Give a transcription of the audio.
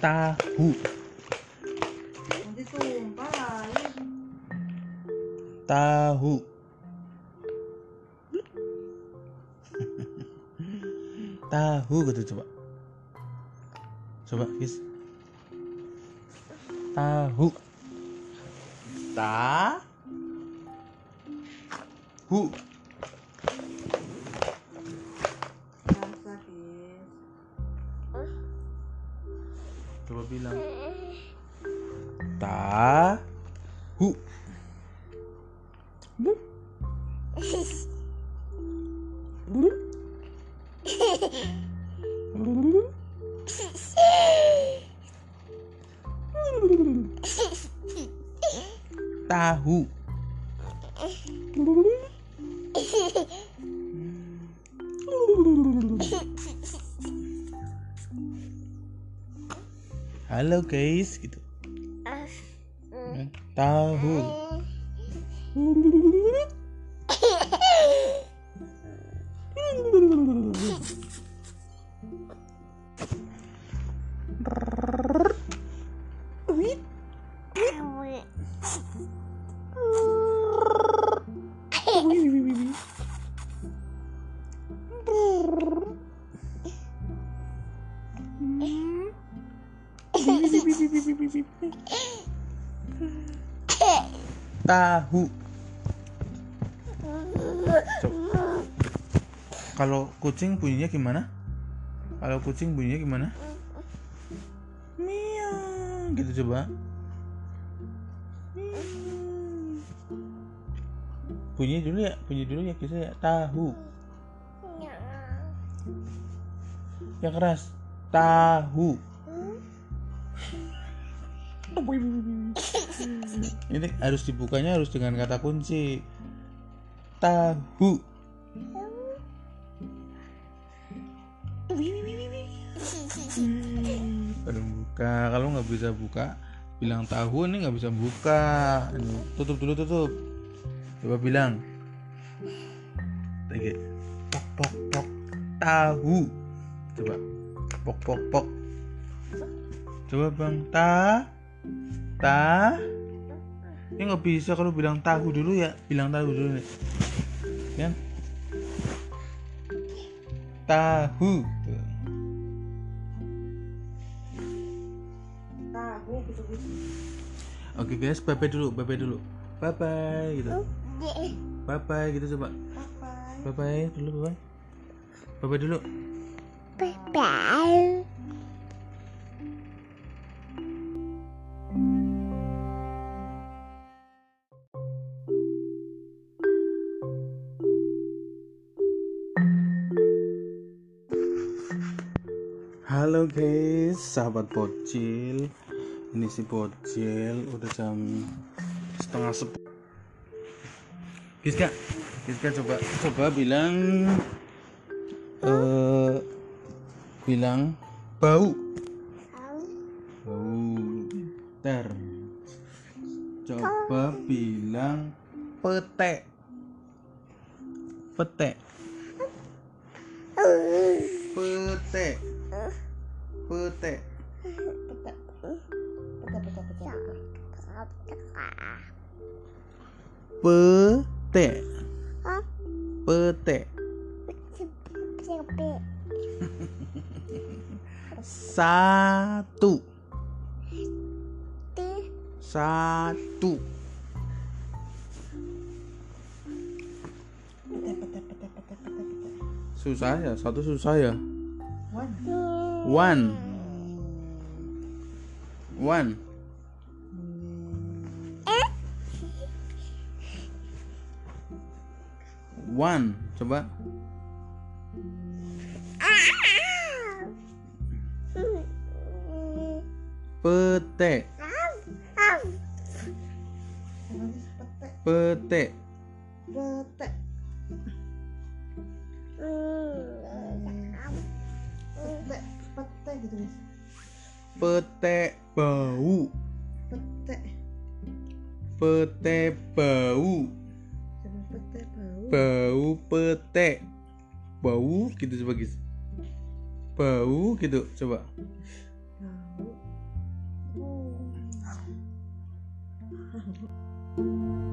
tahu. Tahu. Tahu gitu coba. Coba guys tahu. Ta? Hu bilang. Ta. Hu. Tahu halo guys gitu. Tahu tahu. Kalau kucing bunyinya gimana? Kalau kucing bunyinya gimana? Miau. Gitu coba. Bunyi dulu ya bunyi dulu ya bisa ya. Tahu. Yang keras. Tahu ini harus dibukanya harus dengan kata kunci. Tahu Aduh, buka. Kalau nggak bisa buka bilang tahu ini nggak bisa buka. Tutup dulu tutup. Coba bilang. Lagi pok pok pok. Tahu. Coba. Pok pok pok. Coba bang ta ta ini nggak bisa kalau bilang tahu dulu ya. Bilang tahu dulu nih. Kan? Tahu. Tuh. Tahu gitu guys. oke guys. Bye bye dulu. Bye bye dulu. Bye bye gitu. Bye bye gitu coba. Bye bye. bye bye dulu bye bye bye bye dulu. Bye. Halo guys, sahabat bocil. Ini si bocil udah jam setengah sepuluh. Giska, Giska coba coba bilang eh bilang bau. Bau. Ter. Coba bilang pete. Pete. Pete. Pete. Pete. Pete. Satu. Satu. Pete pete pete pete pete pete. Susah ya, satu susah ya. One. One. One. One. Coba. Pete. Pete Pete. pete. Pete bau. Pete. Pete bau. Pete bau. Bau pete. Bau gitu coba guys. Bau gitu coba. Bau. Oh.